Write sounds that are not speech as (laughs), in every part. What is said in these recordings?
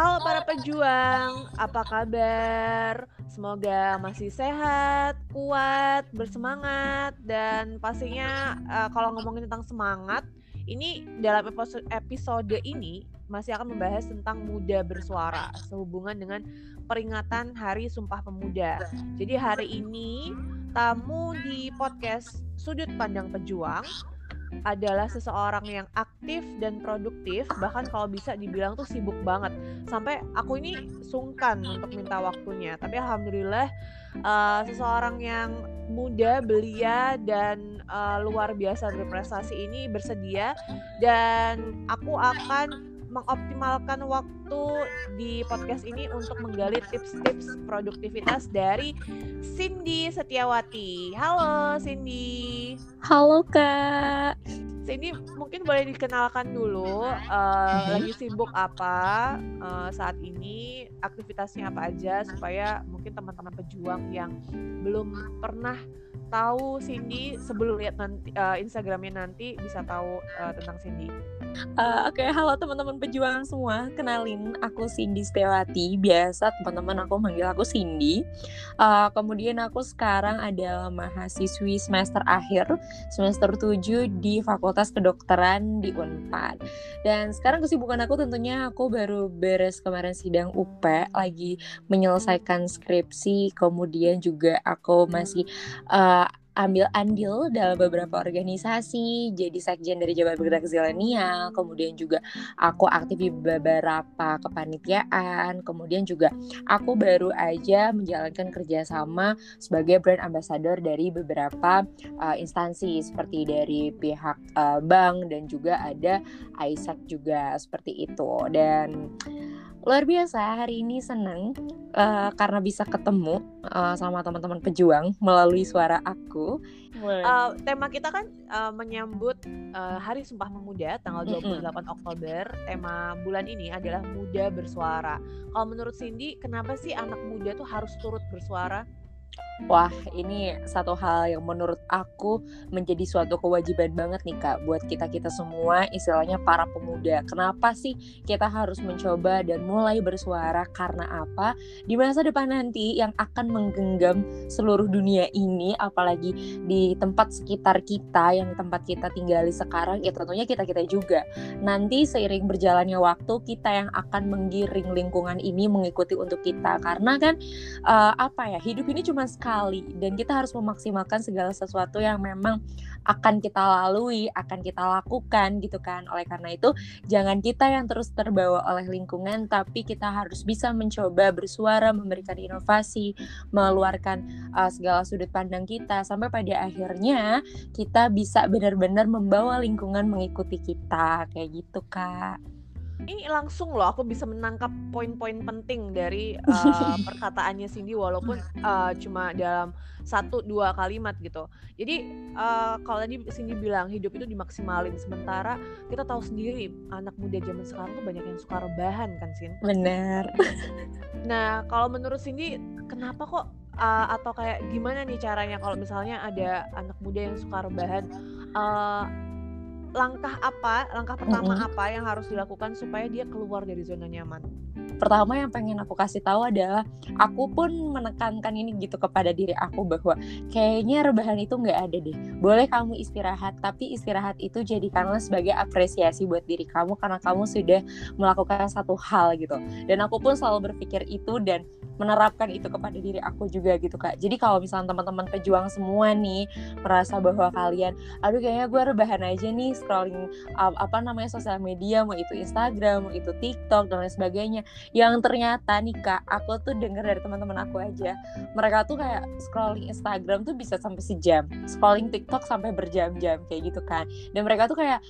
Halo para pejuang, apa kabar? Semoga masih sehat, kuat, bersemangat, dan pastinya uh, kalau ngomongin tentang semangat, ini dalam episode, episode ini masih akan membahas tentang muda bersuara sehubungan dengan peringatan Hari Sumpah Pemuda. Jadi hari ini tamu di podcast Sudut Pandang Pejuang adalah seseorang yang aktif dan produktif bahkan kalau bisa dibilang tuh sibuk banget. Sampai aku ini sungkan untuk minta waktunya. Tapi alhamdulillah uh, seseorang yang muda belia dan uh, luar biasa berprestasi ini bersedia dan aku akan mengoptimalkan waktu di podcast ini untuk menggali tips-tips produktivitas dari Cindy Setiawati. Halo Cindy. Halo Kak. Cindy mungkin boleh dikenalkan dulu uh, lagi sibuk apa uh, saat ini, aktivitasnya apa aja supaya mungkin teman-teman pejuang yang belum pernah tahu Cindy sebelum lihat nanti uh, Instagramnya nanti bisa tahu uh, tentang Cindy. Uh, Oke, okay, halo teman-teman pejuang semua. Kenalin, aku Cindy Stewati. Biasa teman-teman aku manggil aku Cindy. Uh, kemudian aku sekarang adalah mahasiswi semester akhir, semester 7 di Fakultas Kedokteran di Unpad. Dan sekarang kesibukan aku tentunya aku baru beres kemarin sidang UP, lagi menyelesaikan skripsi, kemudian juga aku masih uh, ambil andil dalam beberapa organisasi, jadi sekjen dari Jabar Bergerak Zilenial, kemudian juga aku aktif di beberapa kepanitiaan, kemudian juga aku baru aja menjalankan kerjasama sebagai brand ambassador dari beberapa uh, instansi seperti dari pihak uh, bank dan juga ada Isaac juga seperti itu. Dan luar biasa hari ini senang uh, karena bisa ketemu uh, sama teman-teman pejuang melalui suara aku. Uh, tema kita kan uh, menyambut uh, Hari Sumpah Pemuda tanggal 28 mm -hmm. Oktober. Tema bulan ini adalah Muda Bersuara. Kalau menurut Cindy, kenapa sih anak muda tuh harus turut bersuara? Wah, ini satu hal yang menurut aku menjadi suatu kewajiban banget nih Kak buat kita-kita semua, istilahnya para pemuda. Kenapa sih kita harus mencoba dan mulai bersuara karena apa? Di masa depan nanti yang akan menggenggam seluruh dunia ini, apalagi di tempat sekitar kita yang tempat kita tinggali sekarang, ya tentunya kita-kita juga. Nanti seiring berjalannya waktu, kita yang akan menggiring lingkungan ini mengikuti untuk kita. Karena kan uh, apa ya, hidup ini cuma sekali. Dan kita harus memaksimalkan segala sesuatu yang memang akan kita lalui, akan kita lakukan gitu kan. Oleh karena itu, jangan kita yang terus terbawa oleh lingkungan tapi kita harus bisa mencoba bersuara, memberikan inovasi, mengeluarkan uh, segala sudut pandang kita. Sampai pada akhirnya kita bisa benar-benar membawa lingkungan mengikuti kita. Kayak gitu, Kak ini langsung loh aku bisa menangkap poin-poin penting dari uh, (laughs) perkataannya Cindy walaupun uh, cuma dalam satu dua kalimat gitu. Jadi uh, kalau tadi Cindy bilang hidup itu dimaksimalin sementara kita tahu sendiri anak muda zaman sekarang tuh banyak yang suka rebahan kan Sin. Benar. (laughs) Nah kalau menurut Cindy kenapa kok uh, atau kayak gimana nih caranya kalau misalnya ada anak muda yang suka rebahan uh, langkah apa, langkah pertama mm -hmm. apa yang harus dilakukan supaya dia keluar dari zona nyaman? Pertama yang pengen aku kasih tahu adalah aku pun menekankan ini gitu kepada diri aku bahwa kayaknya rebahan itu nggak ada deh. Boleh kamu istirahat, tapi istirahat itu jadikanlah sebagai apresiasi buat diri kamu karena kamu sudah melakukan satu hal gitu. Dan aku pun selalu berpikir itu dan menerapkan itu kepada diri aku juga gitu kak jadi kalau misalnya teman-teman pejuang semua nih merasa bahwa kalian aduh kayaknya gue rebahan aja nih scrolling um, apa namanya sosial media mau itu Instagram mau itu TikTok dan lain sebagainya yang ternyata nih kak aku tuh denger dari teman-teman aku aja mereka tuh kayak scrolling Instagram tuh bisa sampai sejam scrolling TikTok sampai berjam-jam kayak gitu kan dan mereka tuh kayak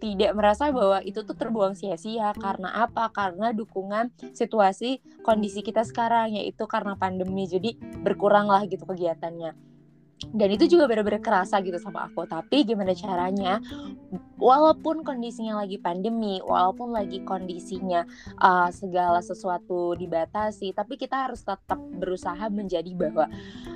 tidak merasa bahwa itu tuh terbuang sia-sia karena apa? Karena dukungan situasi kondisi kita sekarang yaitu karena pandemi. Jadi berkurang lah gitu kegiatannya. Dan itu juga benar-benar kerasa gitu sama aku. Tapi gimana caranya? Walaupun kondisinya lagi pandemi, walaupun lagi kondisinya uh, segala sesuatu dibatasi, tapi kita harus tetap berusaha menjadi bahwa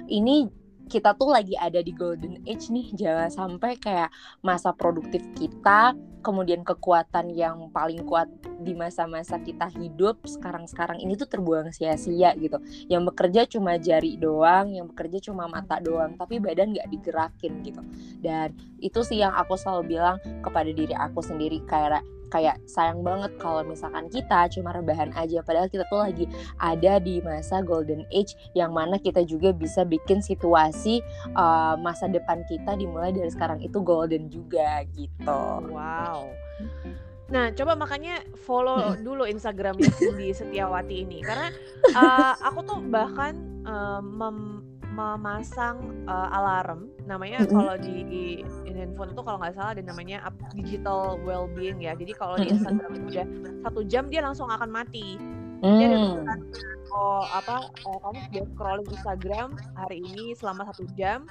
ini kita tuh lagi ada di golden age nih jangan sampai kayak masa produktif kita kemudian kekuatan yang paling kuat di masa-masa kita hidup sekarang-sekarang ini tuh terbuang sia-sia gitu. Yang bekerja cuma jari doang yang bekerja cuma mata doang tapi badan nggak digerakin gitu. Dan itu sih yang aku selalu bilang kepada diri aku sendiri kayak kayak sayang banget kalau misalkan kita cuma rebahan aja padahal kita tuh lagi ada di masa golden age yang mana kita juga bisa bikin situasi uh, masa depan kita dimulai dari sekarang itu golden juga gitu. Wow. Nah, coba makanya follow (laughs) dulu Instagramnya Cindy Setiawati ini karena uh, aku tuh bahkan uh, mem memasang uh, alarm. Namanya mm -hmm. kalau di, di handphone itu kalau nggak salah ada namanya digital well-being ya. Jadi kalau di Instagram itu udah satu jam dia langsung akan mati. Mm. dia ada oh apa oh, kamu sudah scrolling Instagram hari ini selama satu jam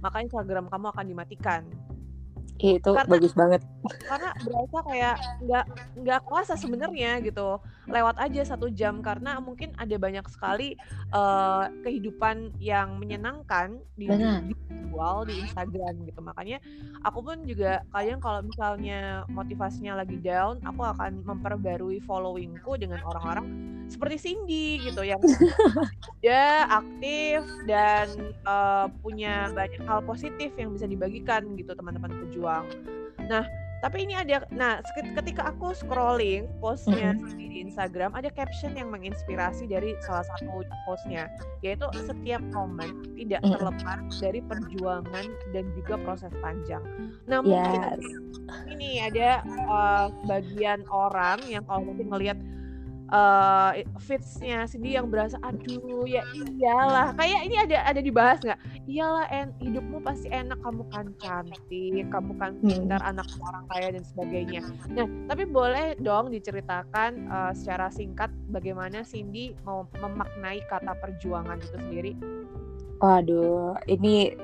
maka Instagram kamu akan dimatikan itu karena, bagus banget. karena berasa kayak nggak nggak kuasa sebenarnya gitu. Lewat aja satu jam karena mungkin ada banyak sekali uh, kehidupan yang menyenangkan di, di visual di Instagram gitu. Makanya aku pun juga kadang kalau misalnya motivasinya lagi down aku akan memperbarui followingku dengan orang-orang seperti Cindy gitu yang (laughs) dia aktif dan uh, punya banyak hal positif yang bisa dibagikan gitu teman-teman pejuang doang. Nah, tapi ini ada nah ketika aku scrolling postnya mm -hmm. di Instagram ada caption yang menginspirasi dari salah satu postnya yaitu setiap momen tidak terlepas dari perjuangan dan juga proses panjang. Nah mungkin yes. ini ada uh, bagian orang yang kalau mungkin ngelihat uh, fitsnya sendiri yang berasa aduh ya iyalah kayak ini ada ada dibahas nggak iyalah en hidupmu pasti enak kamu kan cantik kamu kan hmm. pintar hmm. anak orang kaya dan sebagainya nah tapi boleh dong diceritakan uh, secara singkat bagaimana Cindy mau memaknai kata perjuangan itu sendiri Waduh, ini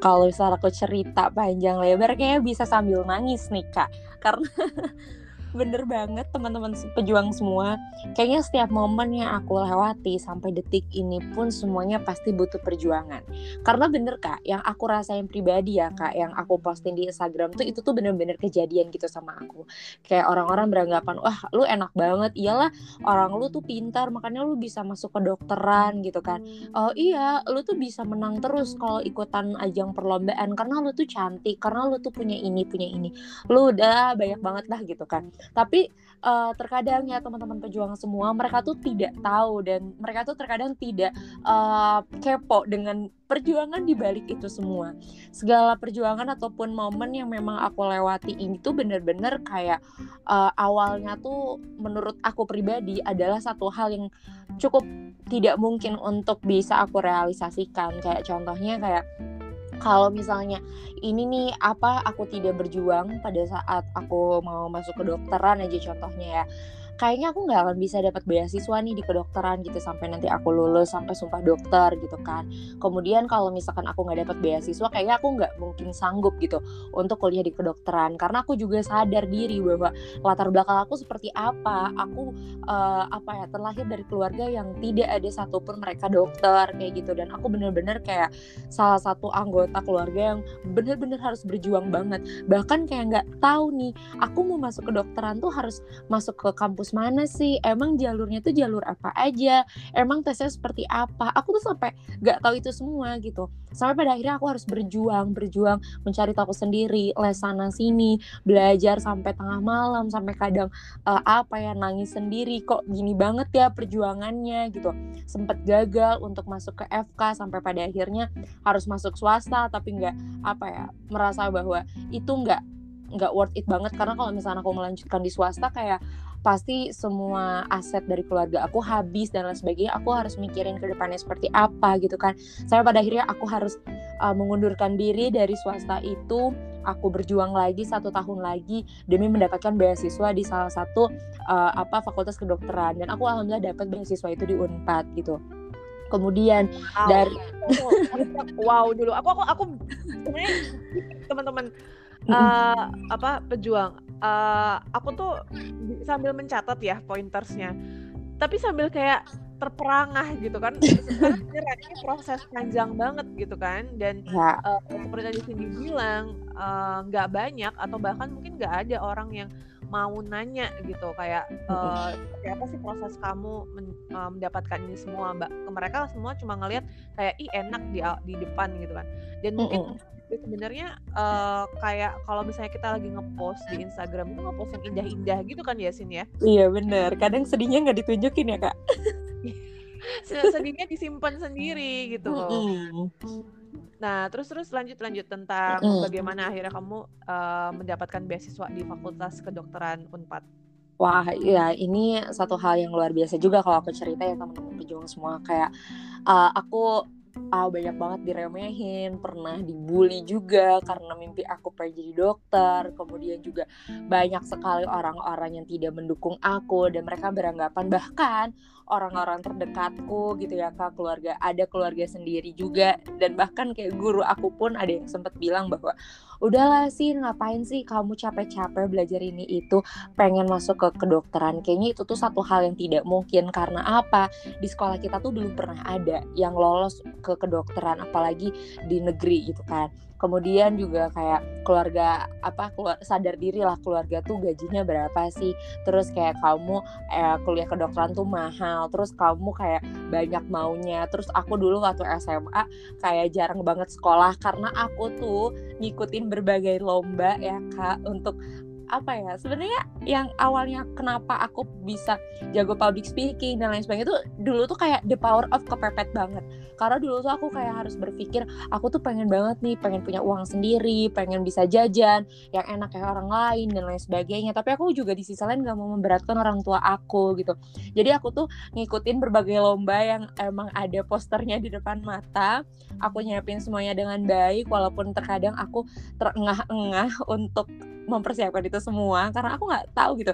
kalau misalnya aku cerita panjang lebar kayaknya bisa sambil nangis nih kak karena (laughs) bener banget teman-teman pejuang semua. Kayaknya setiap momen yang aku lewati sampai detik ini pun semuanya pasti butuh perjuangan. Karena bener kak yang aku rasain pribadi ya kak yang aku posting di Instagram tuh itu tuh bener-bener kejadian gitu sama aku. Kayak orang-orang beranggapan wah lu enak banget. Iyalah orang lu tuh pintar makanya lu bisa masuk ke dokteran gitu kan. Oh iya lu tuh bisa menang terus kalau ikutan ajang perlombaan karena lu tuh cantik karena lu tuh punya ini punya ini. Lu udah banyak banget lah gitu kan tapi uh, terkadang ya teman-teman pejuang semua mereka tuh tidak tahu dan mereka tuh terkadang tidak uh, kepo dengan perjuangan di balik itu semua. Segala perjuangan ataupun momen yang memang aku lewati ini tuh bener-bener kayak uh, awalnya tuh menurut aku pribadi adalah satu hal yang cukup tidak mungkin untuk bisa aku realisasikan. Kayak contohnya kayak kalau misalnya ini nih apa aku tidak berjuang pada saat aku mau masuk ke dokteran aja contohnya ya kayaknya aku nggak akan bisa dapat beasiswa nih di kedokteran gitu sampai nanti aku lulus sampai sumpah dokter gitu kan. Kemudian kalau misalkan aku nggak dapat beasiswa kayaknya aku nggak mungkin sanggup gitu untuk kuliah di kedokteran. Karena aku juga sadar diri bahwa latar belakang aku seperti apa. Aku uh, apa ya terlahir dari keluarga yang tidak ada satupun mereka dokter kayak gitu. Dan aku bener-bener kayak salah satu anggota keluarga yang bener-bener harus berjuang banget. Bahkan kayak nggak tahu nih aku mau masuk kedokteran tuh harus masuk ke kampus mana sih? Emang jalurnya tuh jalur apa aja? Emang tesnya seperti apa? Aku tuh sampai nggak tahu itu semua gitu. Sampai pada akhirnya aku harus berjuang berjuang mencari tahu sendiri les sana sini belajar sampai tengah malam sampai kadang uh, apa ya nangis sendiri kok gini banget ya perjuangannya gitu. Sempet gagal untuk masuk ke FK sampai pada akhirnya harus masuk swasta tapi nggak apa ya merasa bahwa itu nggak nggak worth it banget. Karena kalau misalnya aku melanjutkan di swasta kayak pasti semua aset dari keluarga aku habis dan lain sebagainya aku harus mikirin ke depannya seperti apa gitu kan. Sampai pada akhirnya aku harus uh, mengundurkan diri dari swasta itu aku berjuang lagi satu tahun lagi demi mendapatkan beasiswa di salah satu uh, apa fakultas kedokteran. Dan aku alhamdulillah dapat beasiswa itu di Unpad gitu. Kemudian wow. dari wow dulu. Aku aku aku sebenarnya teman-teman uh, apa pejuang uh, aku tuh sambil mencatat ya pointersnya tapi sambil kayak terperangah gitu kan (laughs) karena ini proses panjang banget gitu kan dan ya. uh, seperti tadi Cindy bilang nggak uh, banyak atau bahkan mungkin nggak ada orang yang mau nanya gitu kayak uh, apa sih proses kamu men, uh, mendapatkan ini semua mbak. Mereka semua cuma ngelihat kayak ih enak di di depan gitu kan. Dan mungkin sebenarnya uh, kayak kalau misalnya kita lagi ngepost di Instagram itu ngepost yang indah-indah gitu kan ya Sin ya? Iya bener. Kadang sedihnya nggak ditunjukin ya kak? (laughs) Sedihnya disimpan sendiri gitu loh Nah, terus terus lanjut lanjut tentang mm. bagaimana akhirnya kamu uh, mendapatkan beasiswa di Fakultas Kedokteran Unpad. Wah, ya ini satu hal yang luar biasa juga kalau aku cerita ya teman-teman pejuang semua kayak uh, aku uh, banyak banget diremehin, pernah dibully juga karena mimpi aku pengen jadi dokter. Kemudian juga banyak sekali orang-orang yang tidak mendukung aku dan mereka beranggapan bahkan orang-orang terdekatku gitu ya kak keluarga ada keluarga sendiri juga. Dan bahkan kayak guru aku pun ada yang sempat bilang bahwa udahlah sih ngapain sih kamu capek-capek belajar ini itu? Pengen masuk ke kedokteran. Kayaknya itu tuh satu hal yang tidak mungkin. Karena apa? Di sekolah kita tuh belum pernah ada yang lolos ke kedokteran apalagi di negeri gitu kan kemudian juga kayak keluarga apa keluar sadar diri lah keluarga tuh gajinya berapa sih? Terus kayak kamu eh, kuliah kedokteran tuh mahal terus kamu kayak banyak maunya. Terus aku dulu waktu SMA kayak jarang banget sekolah karena aku tuh ngikutin berbagai lomba ya kak untuk apa ya sebenarnya yang awalnya kenapa aku bisa jago public speaking dan lain sebagainya itu dulu tuh kayak the power of kepepet banget. Karena dulu tuh aku kayak harus berpikir aku tuh pengen banget nih pengen punya uang sendiri pengen bisa jajan yang enak kayak orang lain dan lain sebagainya. Tapi aku juga di sisi lain gak mau memberatkan orang tua aku gitu. Jadi aku tuh ngikutin berbagai lomba yang emang ada posternya di depan mata. Aku nyiapin semuanya dengan baik walaupun terkadang aku terengah-engah untuk mempersiapkan itu semua karena aku nggak tahu gitu.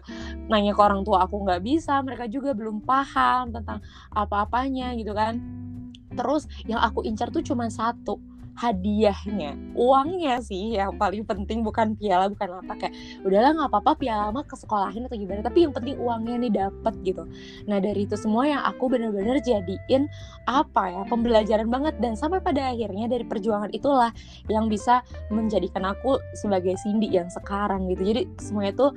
Nanya ke orang tua aku nggak bisa mereka juga belum paham tentang apa-apanya gitu kan. Terus yang aku incar tuh cuma satu hadiahnya uangnya sih yang paling penting bukan piala bukan apa kayak udahlah nggak apa-apa piala mah ke sekolahin atau gimana tapi yang penting uangnya nih dapet gitu. Nah dari itu semua yang aku bener-bener jadiin apa ya pembelajaran banget dan sampai pada akhirnya dari perjuangan itulah yang bisa menjadikan aku sebagai Cindy yang sekarang gitu. Jadi semuanya tuh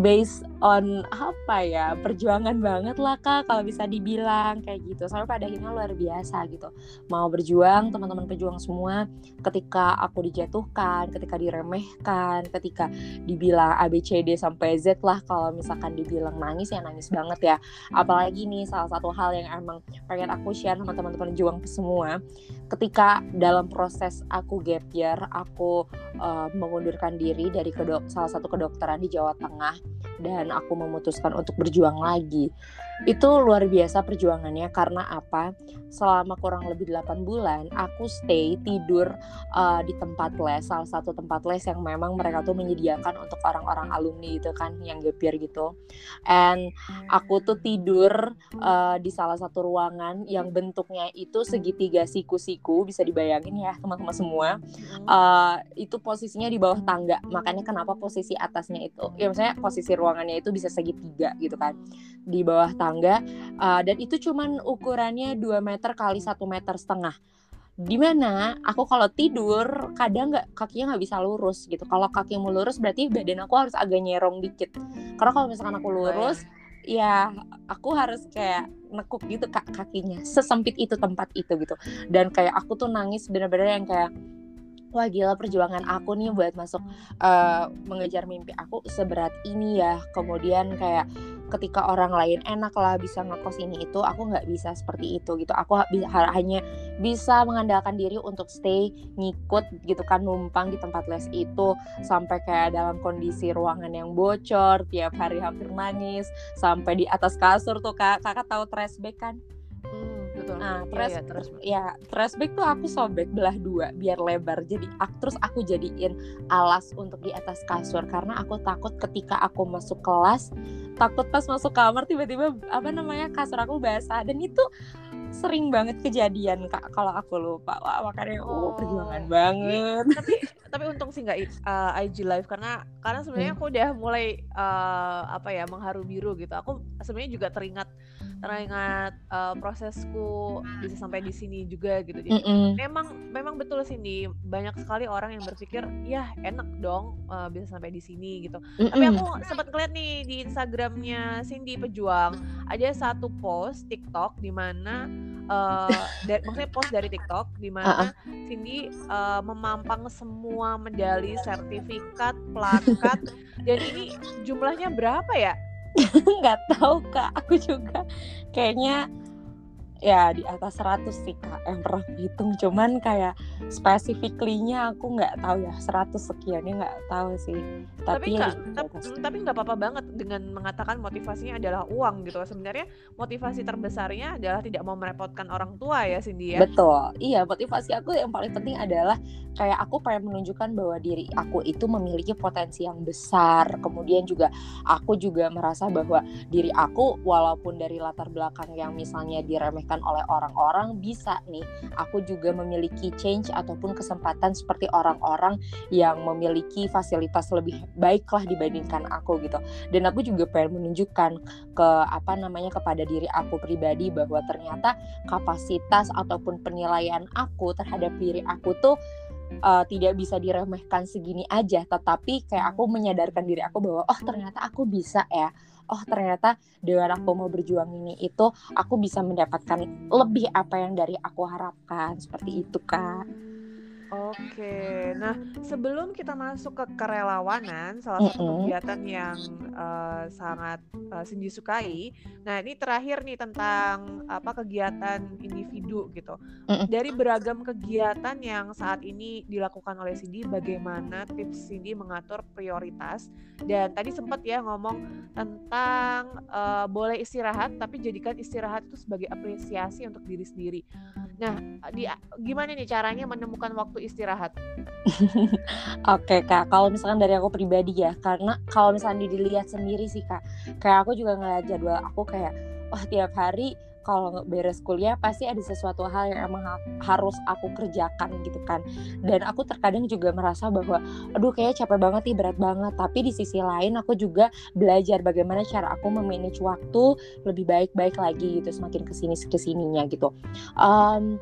based on apa ya perjuangan banget lah kak kalau bisa dibilang kayak gitu. Sampai pada akhirnya luar biasa gitu. Mau berjuang teman-teman pejuang semua ketika aku dijatuhkan ketika diremehkan ketika dibilang ABCD sampai Z lah kalau misalkan dibilang nangis ya nangis banget ya. Apalagi nih salah satu hal yang emang pengen aku share sama teman-teman pejuang semua ketika dalam proses aku gap year aku uh, mengundurkan diri dari salah satu kedokteran di Jawa Tengah dan aku memutuskan untuk berjuang lagi itu luar biasa perjuangannya karena apa? Selama kurang lebih 8 bulan aku stay tidur uh, di tempat les salah satu tempat les yang memang mereka tuh menyediakan untuk orang-orang alumni itu kan yang gapir gitu. And aku tuh tidur uh, di salah satu ruangan yang bentuknya itu segitiga siku-siku bisa dibayangin ya teman-teman semua. Uh, itu posisinya di bawah tangga makanya kenapa posisi atasnya itu ya maksudnya posisi ruangannya itu bisa segitiga gitu kan di bawah tangga uh, dan itu cuman ukurannya 2 meter kali satu meter setengah. Di mana aku kalau tidur kadang nggak kakinya nggak bisa lurus gitu. Kalau kaki mau lurus berarti badan aku harus agak nyerong dikit. Karena kalau misalkan aku lurus ya aku harus kayak nekuk gitu kak kakinya. Sesempit itu tempat itu gitu. Dan kayak aku tuh nangis bener-bener yang kayak wah gila perjuangan aku nih buat masuk uh, mengejar mimpi aku seberat ini ya. Kemudian kayak ketika orang lain enak lah bisa ngekos ini itu aku nggak bisa seperti itu gitu. Aku bisa hanya bisa mengandalkan diri untuk stay ngikut gitu kan numpang di tempat les itu sampai kayak dalam kondisi ruangan yang bocor tiap hari hampir nangis sampai di atas kasur tuh kak. Kakak tahu trash bag kan betul. Nah, terus ya, terus ya trash bag tuh aku sobek belah dua biar lebar. Jadi aku, terus aku jadiin alas untuk di atas kasur karena aku takut ketika aku masuk kelas takut pas masuk kamar tiba-tiba apa namanya kasur aku basah dan itu sering banget kejadian kak kalau aku lupa wah makanya oh, Oh, perjuangan ini banget tapi tapi untung sih nggak uh, IG live karena karena sebenarnya Hmm. aku udah mulai uh, apa ya mengharu biru gitu. Aku sebenarnya juga teringat teringat uh, prosesku bisa sampai di sini juga gitu. Jadi Mm-mm. memang memang betul sih nih banyak sekali orang yang berpikir ya enak dong uh, bisa sampai di sini gitu. Tapi Mm-mm. aku sempat ngeliat nih di Instagramnya Cindy Pejuang ada satu post TikTok di mana uh, maksudnya post dari TikTok di Ah, ah. mana Cindy uh, memampang semua medali, sertifikat, plakat dan ini jumlahnya berapa ya? (laughs) nggak tahu kak. Aku juga kayaknya ya di atas 100 sih kak yang pernah hitung cuman kayak specifically-nya aku nggak tahu ya 100 sekiannya nggak tahu sih tapi, Tapi ya nggak tapi nggak apa-apa banget dengan mengatakan motivasinya adalah uang gitu. Sebenarnya motivasi terbesarnya adalah tidak mau merepotkan orang tua ya Cindy ya. Betul, iya motivasi aku yang paling penting adalah kayak aku pengen menunjukkan bahwa diri aku itu memiliki potensi yang besar. Kemudian juga aku juga merasa bahwa diri aku walaupun dari latar belakang yang misalnya diremehkan oleh orang-orang bisa nih. Aku juga memiliki change ataupun kesempatan seperti orang-orang yang memiliki fasilitas lebih baik lah dibandingkan aku gitu. Dan aku juga pengen menunjukkan ke apa namanya kepada diri aku pribadi bahwa ternyata kapasitas ataupun penilaian aku terhadap diri aku tuh uh, tidak bisa diremehkan segini aja. Tetapi kayak aku menyadarkan diri aku bahwa oh ternyata aku bisa ya oh ternyata dengan aku mau berjuang ini itu aku bisa mendapatkan lebih apa yang dari aku harapkan. Seperti itu kak Oke, nah sebelum kita masuk ke kerelawanan, salah satu kegiatan yang eh, sangat eh, Cindy sukai. Nah ini terakhir nih tentang apa kegiatan individu gitu. Dari beragam kegiatan yang saat ini dilakukan oleh Cindy, bagaimana tips Cindy mengatur prioritas? Dan tadi sempat ya ngomong tentang eh, boleh istirahat, tapi jadikan istirahat itu sebagai apresiasi untuk diri sendiri. Nah, di gimana nih caranya menemukan waktu istirahat? Oke kak, kalau misalkan dari aku pribadi ya, karena kalau misalnya dilihat sendiri sih kak, kayak aku juga ngeliat jadwal aku kayak, wah tiap hari kalau beres kuliah pasti ada sesuatu hal yang emang ha- harus aku kerjakan gitu kan. Dan aku terkadang juga merasa bahwa, aduh kayaknya capek banget nih, berat banget. Tapi di sisi lain aku juga belajar bagaimana cara aku memanage waktu lebih baik-baik lagi gitu, semakin ke sini ke sininya gitu. Em,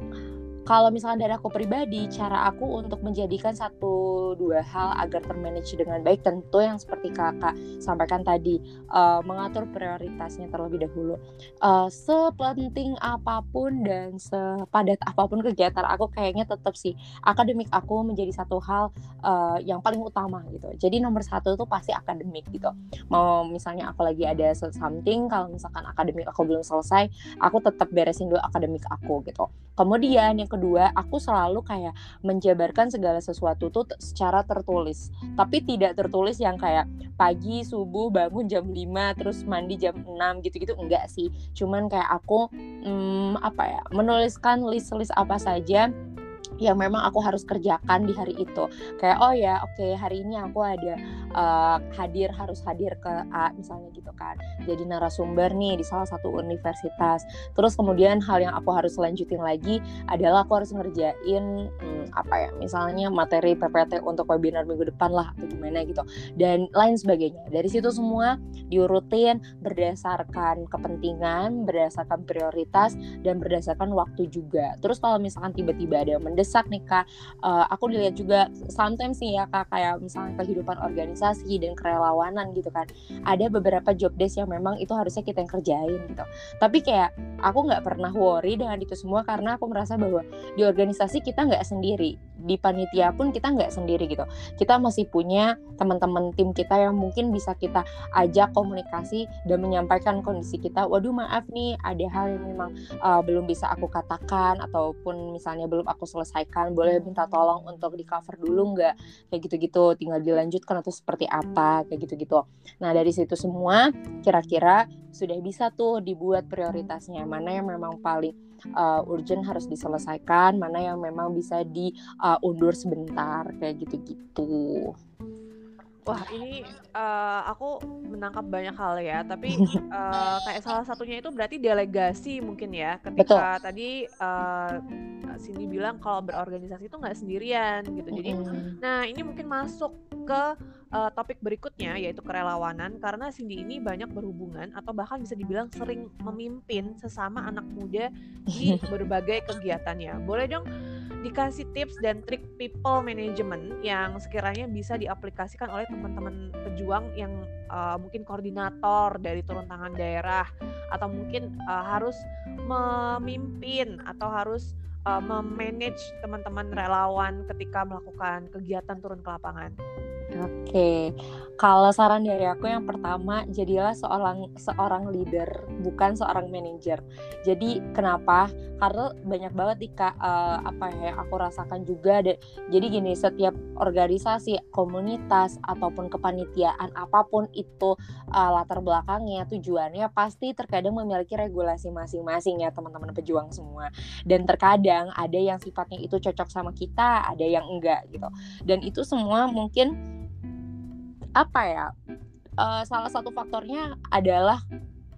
kalau misalnya dari aku pribadi, cara aku untuk menjadikan satu dua hal agar termanage dengan baik tentu yang seperti kakak sampaikan tadi eh, mengatur prioritasnya terlebih dahulu. Eh, sepenting apa pun dan sepadat apa pun kegiatan aku kayaknya tetap sih akademik aku menjadi satu hal eh, yang paling utama gitu. Jadi nomor satu tuh pasti akademik gitu. Mau misalnya aku lagi ada something, kalau misalkan akademik aku belum selesai, aku tetap beresin dulu akademik aku gitu. Kemudian yang kedua, aku selalu kayak menjabarkan segala sesuatu tuh secara tertulis. Tapi tidak tertulis yang kayak pagi, subuh, bangun jam 5, terus mandi jam 6 gitu-gitu enggak sih. Cuman kayak aku hmm, apa ya, menuliskan list-list apa saja yang memang aku harus kerjakan di hari itu. Kayak oh ya, oke hari ini aku ada eh, hadir harus hadir ke A misalnya gitu kan. Jadi narasumber nih di salah satu universitas. Terus kemudian hal yang aku harus lanjutin lagi adalah aku harus ngerjain hmm, apa ya misalnya materi PPT untuk webinar minggu depan lah atau gimana gitu dan lain sebagainya dari situ semua diurutin berdasarkan kepentingan berdasarkan prioritas dan berdasarkan waktu juga terus kalau misalkan tiba-tiba ada yang mendesak nih kak. Eh, aku dilihat juga sometimes nih ya kak kayak misalnya kehidupan organisasi dan kerelawanan gitu kan ada beberapa job desk yang memang itu harusnya kita yang kerjain gitu. Tapi kayak aku nggak pernah worry dengan itu semua karena aku merasa bahwa di organisasi kita nggak sendiri di panitia pun kita nggak sendiri gitu. Kita masih punya teman-teman tim kita yang mungkin bisa kita ajak komunikasi dan menyampaikan kondisi kita. Waduh maaf nih ada hal yang memang uh, belum bisa aku katakan ataupun misalnya belum aku selesaikan boleh minta tolong untuk di cover dulu nggak? Kayak gitu-gitu tinggal dilanjutkan atau seperti apa? Kayak gitu-gitu. Nah dari situ semua kira-kira sudah bisa tuh dibuat prioritasnya mana yang memang paling uh, urgent harus diselesaikan mana yang memang bisa diundur sebentar kayak gitu-gitu Wah, ini uh, aku menangkap banyak hal ya, tapi uh, (laughs) kayak salah satunya itu berarti delegasi mungkin ya. Ketika Betul. tadi uh, Cindy bilang kalau berorganisasi itu nggak sendirian gitu. Jadi, mm-hmm. nah ini mungkin masuk ke uh, topik berikutnya yaitu kerelawanan karena Cindy ini banyak berhubungan atau bahkan bisa dibilang sering memimpin sesama anak muda di (laughs) berbagai kegiatannya. Boleh dong dikasih tips dan trik people management yang sekiranya bisa diaplikasikan oleh teman-teman pejuang yang uh, mungkin koordinator dari turun tangan daerah atau mungkin uh, harus memimpin atau harus uh, memanage teman-teman relawan ketika melakukan kegiatan turun ke lapangan. Oke, kalau saran dari aku yang pertama jadilah seorang seorang leader, bukan seorang manajer. Jadi kenapa? Karena banyak banget nih kak uh, apa ya aku rasakan juga. Jadi gini, setiap organisasi, komunitas ataupun kepanitiaan apa pun itu uh, latar belakangnya, tujuannya pasti terkadang memiliki regulasi masing-masing ya teman-teman pejuang semua. Dan terkadang ada yang sifatnya itu cocok sama kita, ada yang enggak gitu. Dan itu semua mungkin apa ya uh, salah satu faktornya adalah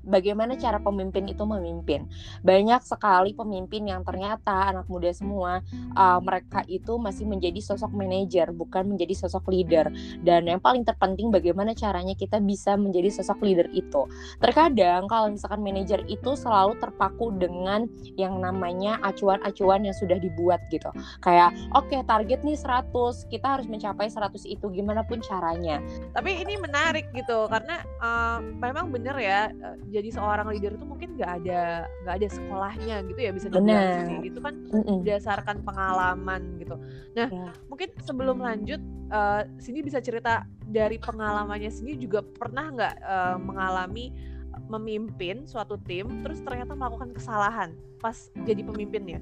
bagaimana cara pemimpin itu memimpin. Banyak sekali pemimpin yang ternyata anak muda semua uh, mereka itu masih menjadi sosok manajer bukan menjadi sosok leader. Dan yang paling terpenting bagaimana caranya kita bisa menjadi sosok leader itu. Terkadang kalau misalkan manajer itu selalu terpaku dengan yang namanya acuan-acuan yang sudah dibuat gitu. Kayak oke okay, target nih 100, kita harus mencapai 100 itu gimana pun caranya. Tapi ini menarik gitu karena uh, memang benar ya jadi seorang leader itu mungkin nggak ada nggak ada sekolahnya gitu ya bisa dibilang sih itu kan Mm-mm. berdasarkan pengalaman gitu nah yeah. mungkin sebelum lanjut uh, sini bisa cerita dari pengalamannya sini juga pernah nggak uh, mengalami memimpin suatu tim terus ternyata melakukan kesalahan pas jadi pemimpinnya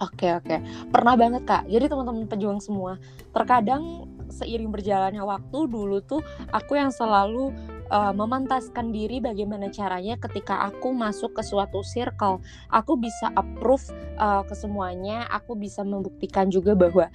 Oke oke, pernah banget kak. Jadi teman-teman pejuang semua, terkadang seiring berjalannya waktu dulu tuh aku yang selalu uh, memantaskan diri bagaimana caranya ketika aku masuk ke suatu circle aku bisa approve uh, ke semuanya aku bisa membuktikan juga bahwa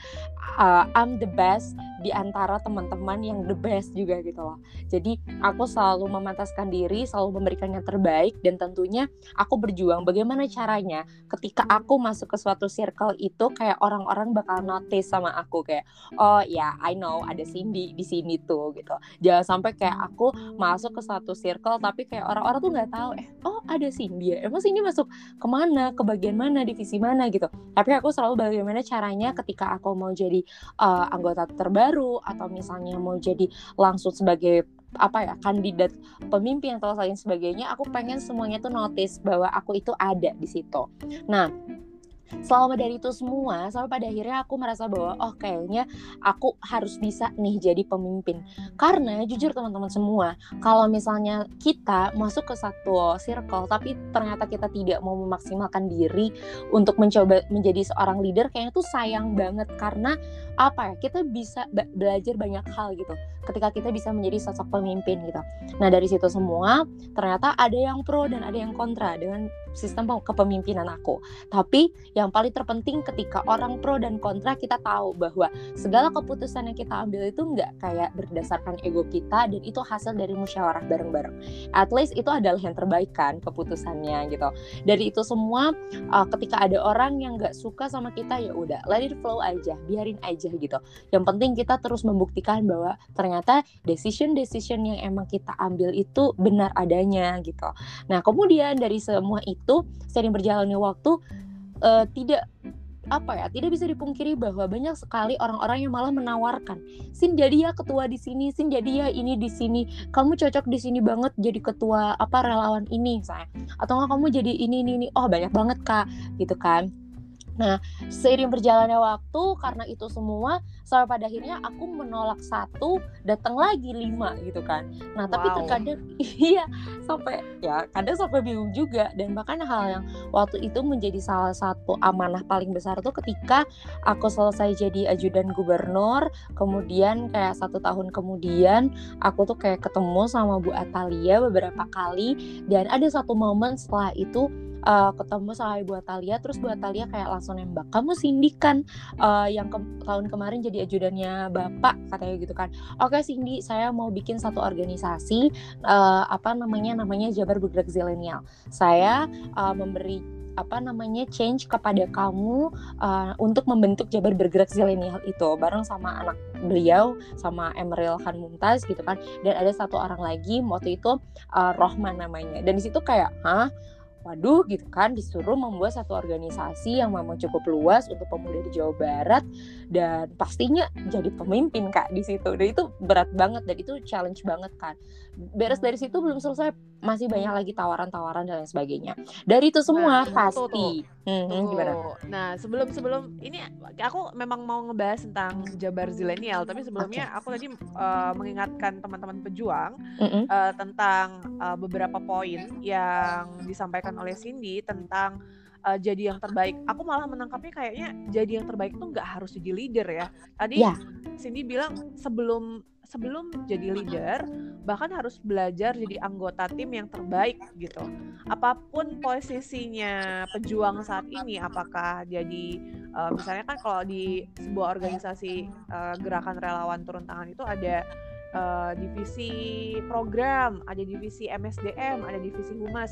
uh, I'm the best di antara teman-teman yang the best juga gitu loh. Jadi aku selalu memantaskan diri, selalu memberikan yang terbaik dan tentunya aku berjuang bagaimana caranya ketika aku masuk ke suatu circle itu kayak orang-orang bakal notice sama aku kayak oh ya yeah, I know ada Cindy di sini tuh gitu. Jangan sampai kayak aku masuk ke satu circle tapi kayak orang-orang tuh nggak tahu eh oh ada Cindy ya. Emang Cindy masuk ke mana, ke bagian mana, divisi mana gitu. Tapi aku selalu bagaimana caranya ketika aku mau jadi uh, anggota terbaik baru atau misalnya mau jadi langsung sebagai apa ya kandidat pemimpin atau lain sebagainya aku pengen semuanya tuh notice bahwa aku itu ada di situ. Nah selama dari itu semua sampai pada akhirnya aku merasa bahwa oh kayaknya aku harus bisa nih jadi pemimpin. Karena jujur teman-teman semua kalau misalnya kita masuk ke satu circle tapi ternyata kita tidak mau memaksimalkan diri untuk mencoba menjadi seorang leader kayaknya tuh sayang banget. Karena apa ya kita bisa belajar banyak hal gitu ketika kita bisa menjadi sosok pemimpin gitu. Nah dari situ semua ternyata ada yang pro dan ada yang kontra dengan sistem kepemimpinan aku tapi yang paling terpenting ketika orang pro dan kontra kita tahu bahwa segala keputusan yang kita ambil itu nggak kayak berdasarkan ego kita dan itu hasil dari musyawarah bareng-bareng at least itu adalah yang terbaik kan keputusannya gitu dari itu semua uh, ketika ada orang yang nggak suka sama kita ya udah let it flow aja biarin aja gitu. Yang penting kita terus membuktikan bahwa ternyata decision-decision yang emang kita ambil itu benar adanya gitu. Nah kemudian dari semua itu sering berjalannya waktu uh, tidak apa ya tidak bisa dipungkiri bahwa banyak sekali orang-orang yang malah menawarkan sin jadi ya ketua di sini sin jadi ya ini di sini kamu cocok di sini banget jadi ketua apa relawan ini saya atau enggak kamu jadi ini ini ini. Oh banyak banget kak gitu kan Nah, seiring berjalannya waktu karena itu semua sampai pada akhirnya aku menolak satu, datang lagi lima gitu kan. Nah, wow. tapi terkadang (laughs) iya sampai ya kadang sampai bingung juga dan bahkan hal yang waktu itu menjadi salah satu amanah paling besar tuh ketika aku selesai jadi ajudan gubernur, kemudian kayak satu tahun kemudian aku tuh kayak ketemu sama Bu Atalia beberapa kali dan ada satu momen setelah itu uh, ketemu sama ibu Atalia terus bu Atalia kayak langsung nembak kamu Cindy kan uh, yang ke tahun kemarin jadi ajudannya bapak katanya gitu kan. Oke Cindy saya mau bikin satu organisasi uh, apa namanya namanya Jabar Bergerak Zilenial saya uh, memberi apa namanya change kepada kamu uh, untuk membentuk Jabar Bergerak Zilenial itu bareng sama anak beliau sama Emeril Khan Mumtaz gitu kan. Dan ada satu orang lagi waktu itu uh, Rohman namanya. Dan di situ kayak hah waduh gitu kan disuruh membuat satu organisasi yang memang cukup luas untuk pemuda di Jawa Barat dan pastinya jadi pemimpin kak di situ. Dan itu berat banget dan itu challenge banget kan beres dari situ belum selesai masih banyak lagi tawaran-tawaran dan lain sebagainya dari itu semua nah, pasti tuh, Hmm, hmm gimana nah sebelum sebelum ini aku memang mau ngebahas tentang Jabar Zilenial tapi sebelumnya okay. aku tadi uh, mengingatkan teman-teman pejuang mm -hmm. uh, tentang uh, beberapa poin yang disampaikan oleh Cindy tentang uh, jadi yang terbaik. Aku malah menangkapnya kayaknya jadi yang terbaik itu nggak harus jadi leader ya. Tadi yeah. Cindy bilang sebelum sebelum jadi leader bahkan harus belajar jadi anggota tim yang terbaik gitu. Apa pun posisinya pejuang saat ini, apakah jadi uh, misalnya kan kalau di sebuah organisasi uh, gerakan relawan turun tangan itu ada uh, divisi program, ada divisi MSDM, ada divisi humas.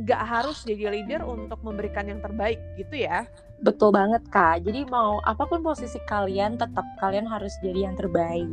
Nggak harus jadi leader untuk memberikan yang terbaik gitu ya. Betul banget kak. Jadi mau apa pun posisi kalian tetap kalian harus jadi yang terbaik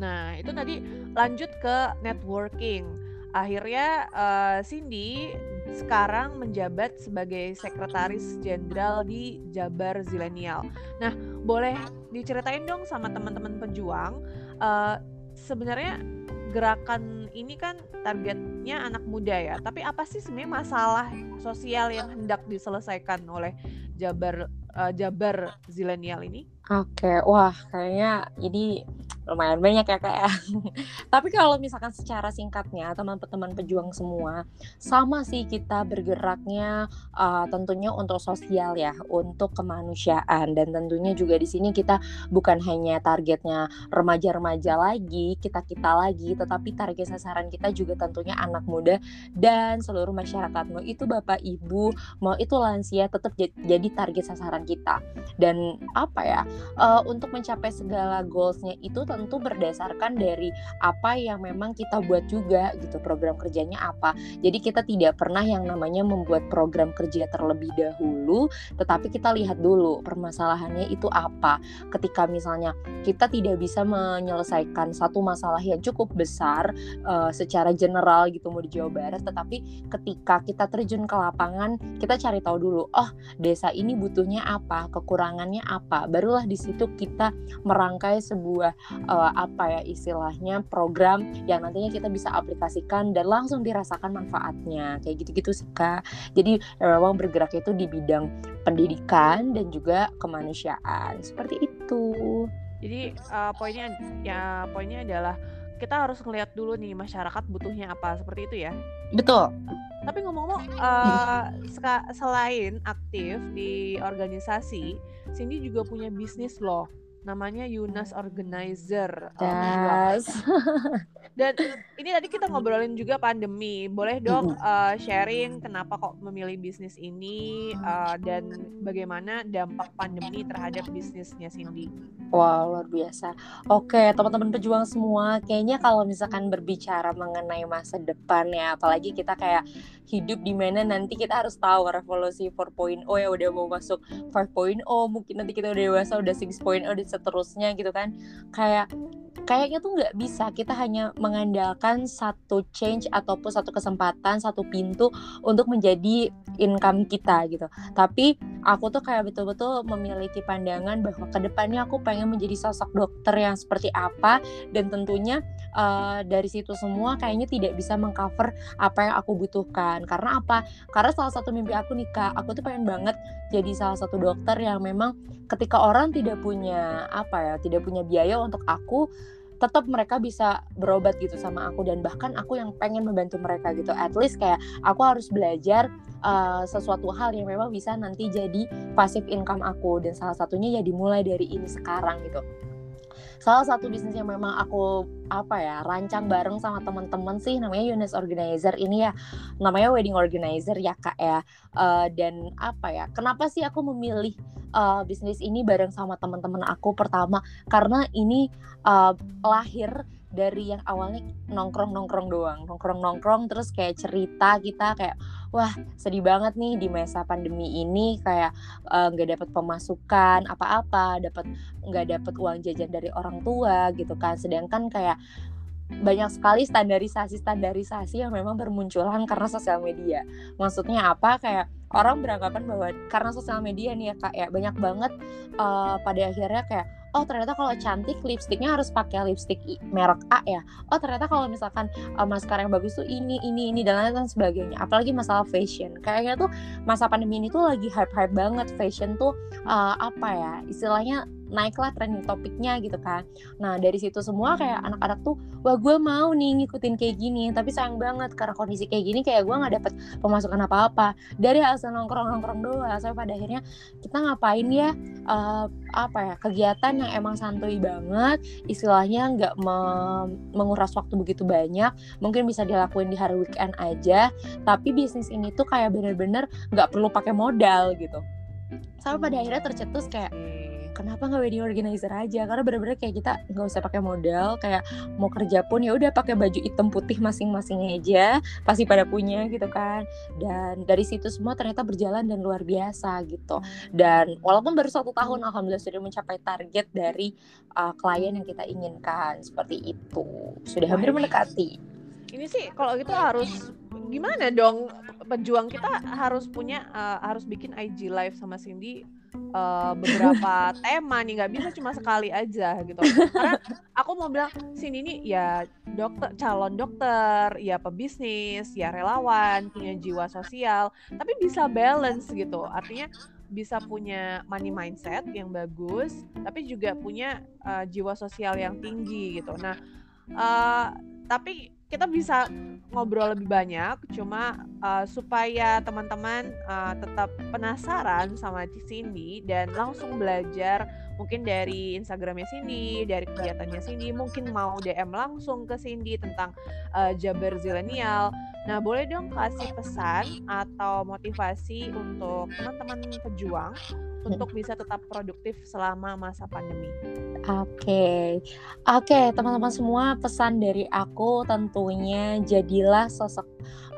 nah itu tadi lanjut ke networking akhirnya uh, Cindy sekarang menjabat sebagai sekretaris jenderal di Jabar Zilenial. Nah, boleh diceritain dong sama teman-teman pejuang uh, sebenarnya gerakan ini kan targetnya anak muda ya. Tapi apa sih sebenarnya masalah sosial yang hendak diselesaikan oleh Jabar uh, Jabar Zilenial ini? Oke, wah kayaknya ini lumayan banyak ya kak ya. (laughs) Tapi kalau misalkan secara singkatnya teman-teman pejuang semua sama sih kita bergeraknya uh, tentunya untuk sosial ya, untuk kemanusiaan. Dan tentunya juga di sini kita bukan hanya targetnya remaja-remaja lagi, kita-kita lagi, tetapi target sasaran kita juga tentunya anak muda dan seluruh masyarakat mau itu bapak ibu mau itu lansia tetap jadi target sasaran kita. Dan apa ya uh, untuk mencapai segala goalsnya itu tentu berdasarkan dari apa yang memang kita buat juga gitu program kerjanya apa. Jadi kita tidak pernah yang namanya membuat program kerja terlebih dahulu tetapi kita lihat dulu permasalahannya itu apa. Ketika misalnya kita tidak bisa menyelesaikan satu masalah yang cukup besar uh, secara general gitu mau di Jawa Barat tetapi ketika kita terjun ke lapangan kita cari tahu dulu oh desa ini butuhnya apa? Kekurangannya apa? Barulah di situ kita merangkai sebuah uh, apa ya istilahnya program yang nantinya kita bisa aplikasikan dan langsung dirasakan manfaatnya. Kayak gitu-gitu sih kak. Jadi memang bergerak itu di bidang pendidikan dan juga kemanusiaan. Seperti itu. Jadi uh, poinnya ya poinnya adalah kita harus ngeliat dulu nih masyarakat butuhnya apa seperti itu ya. Betul. Tapi ngomong-ngomong uh, selain aktif di organisasi Cindy juga punya bisnis loh namanya Yunas Organizer. Yes. (laughs) Dan ini tadi kita ngobrolin juga pandemi. Boleh dong uh, sharing kenapa kok memilih bisnis ini uh, dan bagaimana dampak pandemi terhadap bisnisnya Cindy? Wow, luar biasa. Oke, teman-teman pejuang semua, kayaknya kalau misalkan berbicara mengenai masa depan ya, apalagi kita kayak hidup di mana nanti kita harus tahu revolusi 4.0 ya udah mau masuk 5.0, mungkin nanti kita udah dewasa udah 6.0 dan seterusnya gitu kan. Kayak kayaknya tuh nggak bisa. Kita hanya mengandalkan satu change ataupun satu kesempatan satu pintu untuk menjadi income kita gitu. Tapi aku tuh kayak betul-betul memiliki pandangan bahwa ke depannya aku pengen menjadi sosok dokter yang seperti apa dan tentunya uh, dari situ semua kayaknya tidak bisa mengcover apa yang aku butuhkan. Karena apa? Karena salah satu mimpi aku nih kak aku tuh pengen banget jadi salah satu dokter yang memang ketika orang tidak punya apa ya tidak punya biaya untuk aku tetap mereka bisa berobat gitu sama aku dan bahkan aku yang pengen membantu mereka gitu. At least kayak aku harus belajar uh, sesuatu hal yang memang bisa nanti jadi passive income aku dan salah satunya ya dimulai dari ini sekarang gitu salah satu bisnis yang memang aku apa ya rancang bareng sama teman-teman sih namanya Yunus Organizer ini ya. Namanya wedding organizer ya kak ya. Uh, dan apa ya kenapa sih aku memilih uh, bisnis ini bareng sama teman-teman aku pertama? Karena ini uh, lahir dari yang awalnya nongkrong nongkrong doang nongkrong nongkrong terus kayak cerita kita kayak wah sedih banget nih di masa pandemi ini kayak nggak uh, dapat pemasukan apa-apa dapat nggak dapat uang jajan dari orang tua gitu kan sedangkan kayak banyak sekali standarisasi-standarisasi yang memang bermunculan karena sosial media. Maksudnya apa? Kayak orang beranggapan bahwa karena sosial media nih ya kak ya banyak banget uh, pada akhirnya kayak oh ternyata kalau cantik lipstiknya harus pakai lipstik merek A ya. Oh ternyata kalau misalkan uh, maskara yang bagus tuh ini ini ini dan lain-lain sebagainya. Apalagi masalah fashion. Kayaknya tuh masa pandemi ini tuh lagi hype hype banget. Fashion tuh uh, apa ya istilahnya naiklah trending topiknya gitu kan. Nah dari situ semua kayak anak-anak tuh wah gue mau nih ngikutin kayak gini. Tapi sayang banget karena kondisi kayak gini kayak gue nggak dapet pemasukan apa-apa. Dari hasil nongkrong-nongkrong doang sampai pada akhirnya kita ngapain ya uh, apa ya kegiatan yang emang santuy banget istilahnya nggak me menguras waktu begitu banyak mungkin bisa dilakuin di hari weekend aja. Tapi bisnis ini tuh kayak bener-bener nggak perlu pakai modal gitu. Sampai pada akhirnya tercetus kayak kenapa nggak wedding organizer aja? Karena bener-bener kayak kita nggak usah pakai modal kayak mau kerja pun ya udah pakai baju hitam putih masing-masing aja pasti pada punya gitu kan. Dan dari situ semua ternyata berjalan dan luar biasa gitu. Dan walaupun baru satu tahun alhamdulillah sudah mencapai target dari uh, klien yang kita inginkan. Seperti itu. Sudah hampir mendekati. ini sih kalau gitu harus gimana dong? Pejuang kita harus punya uh, harus bikin IG live sama Cindy uh, beberapa tema nih nggak bisa cuma sekali aja gitu. Karena aku mau bilang sini ini ya dokter calon dokter ya pebisnis ya relawan punya jiwa sosial tapi bisa balance gitu. Artinya bisa punya money mindset yang bagus tapi juga punya uh, jiwa sosial yang tinggi gitu. Nah uh, tapi kita bisa ngobrol lebih banyak cuma uh, supaya teman-teman uh, tetap penasaran sama Cindy dan langsung belajar mungkin dari Instagramnya Cindy dari kegiatannya Cindy mungkin mau DM langsung ke Cindy tentang uh, Jabar Zilenial. Nah boleh dong kasih pesan atau motivasi untuk teman-teman pejuang untuk bisa tetap produktif selama masa pandemi. Oke, okay. oke okay, teman-teman semua pesan dari aku tentunya jadilah sosok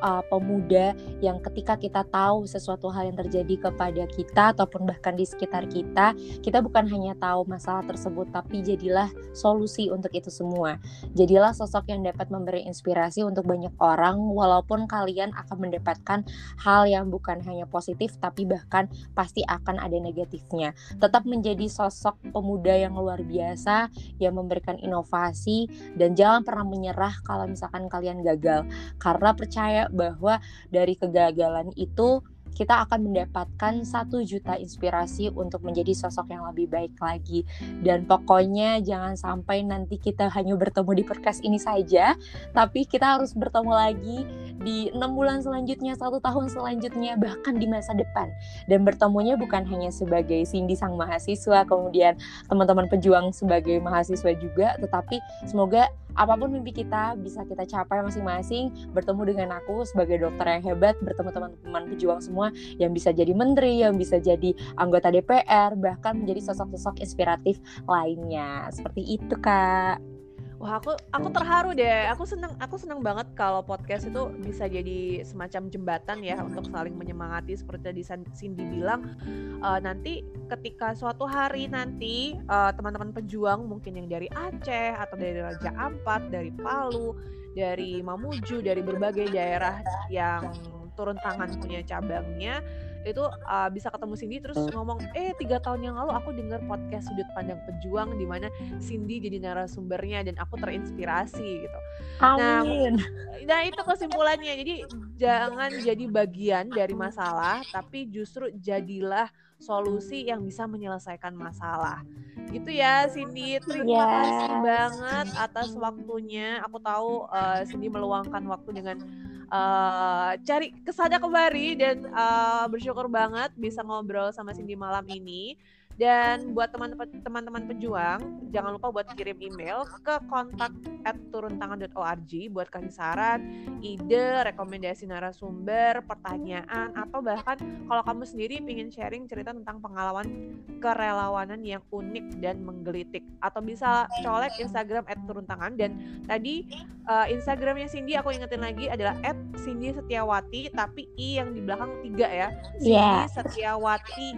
uh, pemuda yang ketika kita tahu sesuatu hal yang terjadi kepada kita ataupun bahkan di sekitar kita, kita bukan hanya tahu masalah tersebut tapi jadilah solusi untuk itu semua. Jadilah sosok yang dapat memberi inspirasi untuk banyak orang walaupun kalian akan mendapatkan hal yang bukan hanya positif tapi bahkan pasti akan ada negatifnya. Tetap menjadi sosok pemuda yang luar biasa yang memberikan inovasi dan jangan pernah menyerah kalau misalkan kalian gagal karena percaya bahwa dari kegagalan itu kita akan mendapatkan satu juta inspirasi untuk menjadi sosok yang lebih baik lagi. Dan pokoknya jangan sampai nanti kita hanya bertemu di podcast ini saja tapi kita harus bertemu lagi di enam bulan selanjutnya satu tahun selanjutnya bahkan di masa depan. Dan bertemunya bukan hanya sebagai Cindy sang mahasiswa kemudian teman-teman pejuang sebagai mahasiswa juga tetapi semoga apa pun mimpi kita bisa kita capai masing-masing bertemu dengan aku sebagai dokter yang hebat bertemu teman-teman pejuang semua yang bisa jadi menteri yang bisa jadi anggota DPR bahkan menjadi sosok-sosok inspiratif lainnya. Seperti itu kak Wah aku aku terharu deh. Aku seneng aku seneng banget kalau podcast itu bisa jadi semacam jembatan ya untuk saling menyemangati seperti tadi Cindy bilang. Uh, nanti ketika suatu hari nanti uh, teman-teman pejuang mungkin yang dari Aceh atau dari Raja Ampat, dari Palu, dari Mamuju, dari berbagai daerah yang turun tangan punya cabangnya itu uh, bisa ketemu Cindy terus ngomong eh tiga tahun yang lalu aku dengar podcast sudut pandang pejuang di mana Cindy jadi narasumbernya dan aku terinspirasi gitu. Nah, Amin. Nah, nah itu kesimpulannya. Jadi jangan jadi bagian dari masalah, tapi justru jadilah solusi yang bisa menyelesaikan masalah. Gitu ya Cindy. Terima yes. kasih banget atas waktunya. Aku tahu uh, Cindy meluangkan waktu dengan uh, cari ke sana kembali dan uh, bersyukur banget bisa ngobrol sama Cindy malam ini. Dan buat teman-teman pejuang, jangan lupa buat kirim email ke kontak at turuntangan.org buat kasih saran, ide, rekomendasi narasumber, pertanyaan, atau bahkan kalau kamu sendiri ingin sharing cerita tentang pengalaman kerelawanan yang unik dan menggelitik. Atau bisa colek Instagram at turuntangan. Dan tadi uh, Instagramnya Cindy aku ingetin lagi adalah at Cindy Setiawati, tapi I yang di belakang tiga ya. Cindy yeah. Setiawati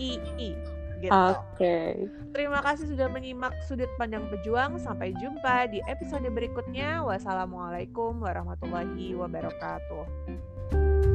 I, I gitu. Oke. Okay. Terima kasih sudah menyimak sudut pandang pejuang. Sampai jumpa di episode berikutnya. Wassalamualaikum warahmatullahi wabarakatuh.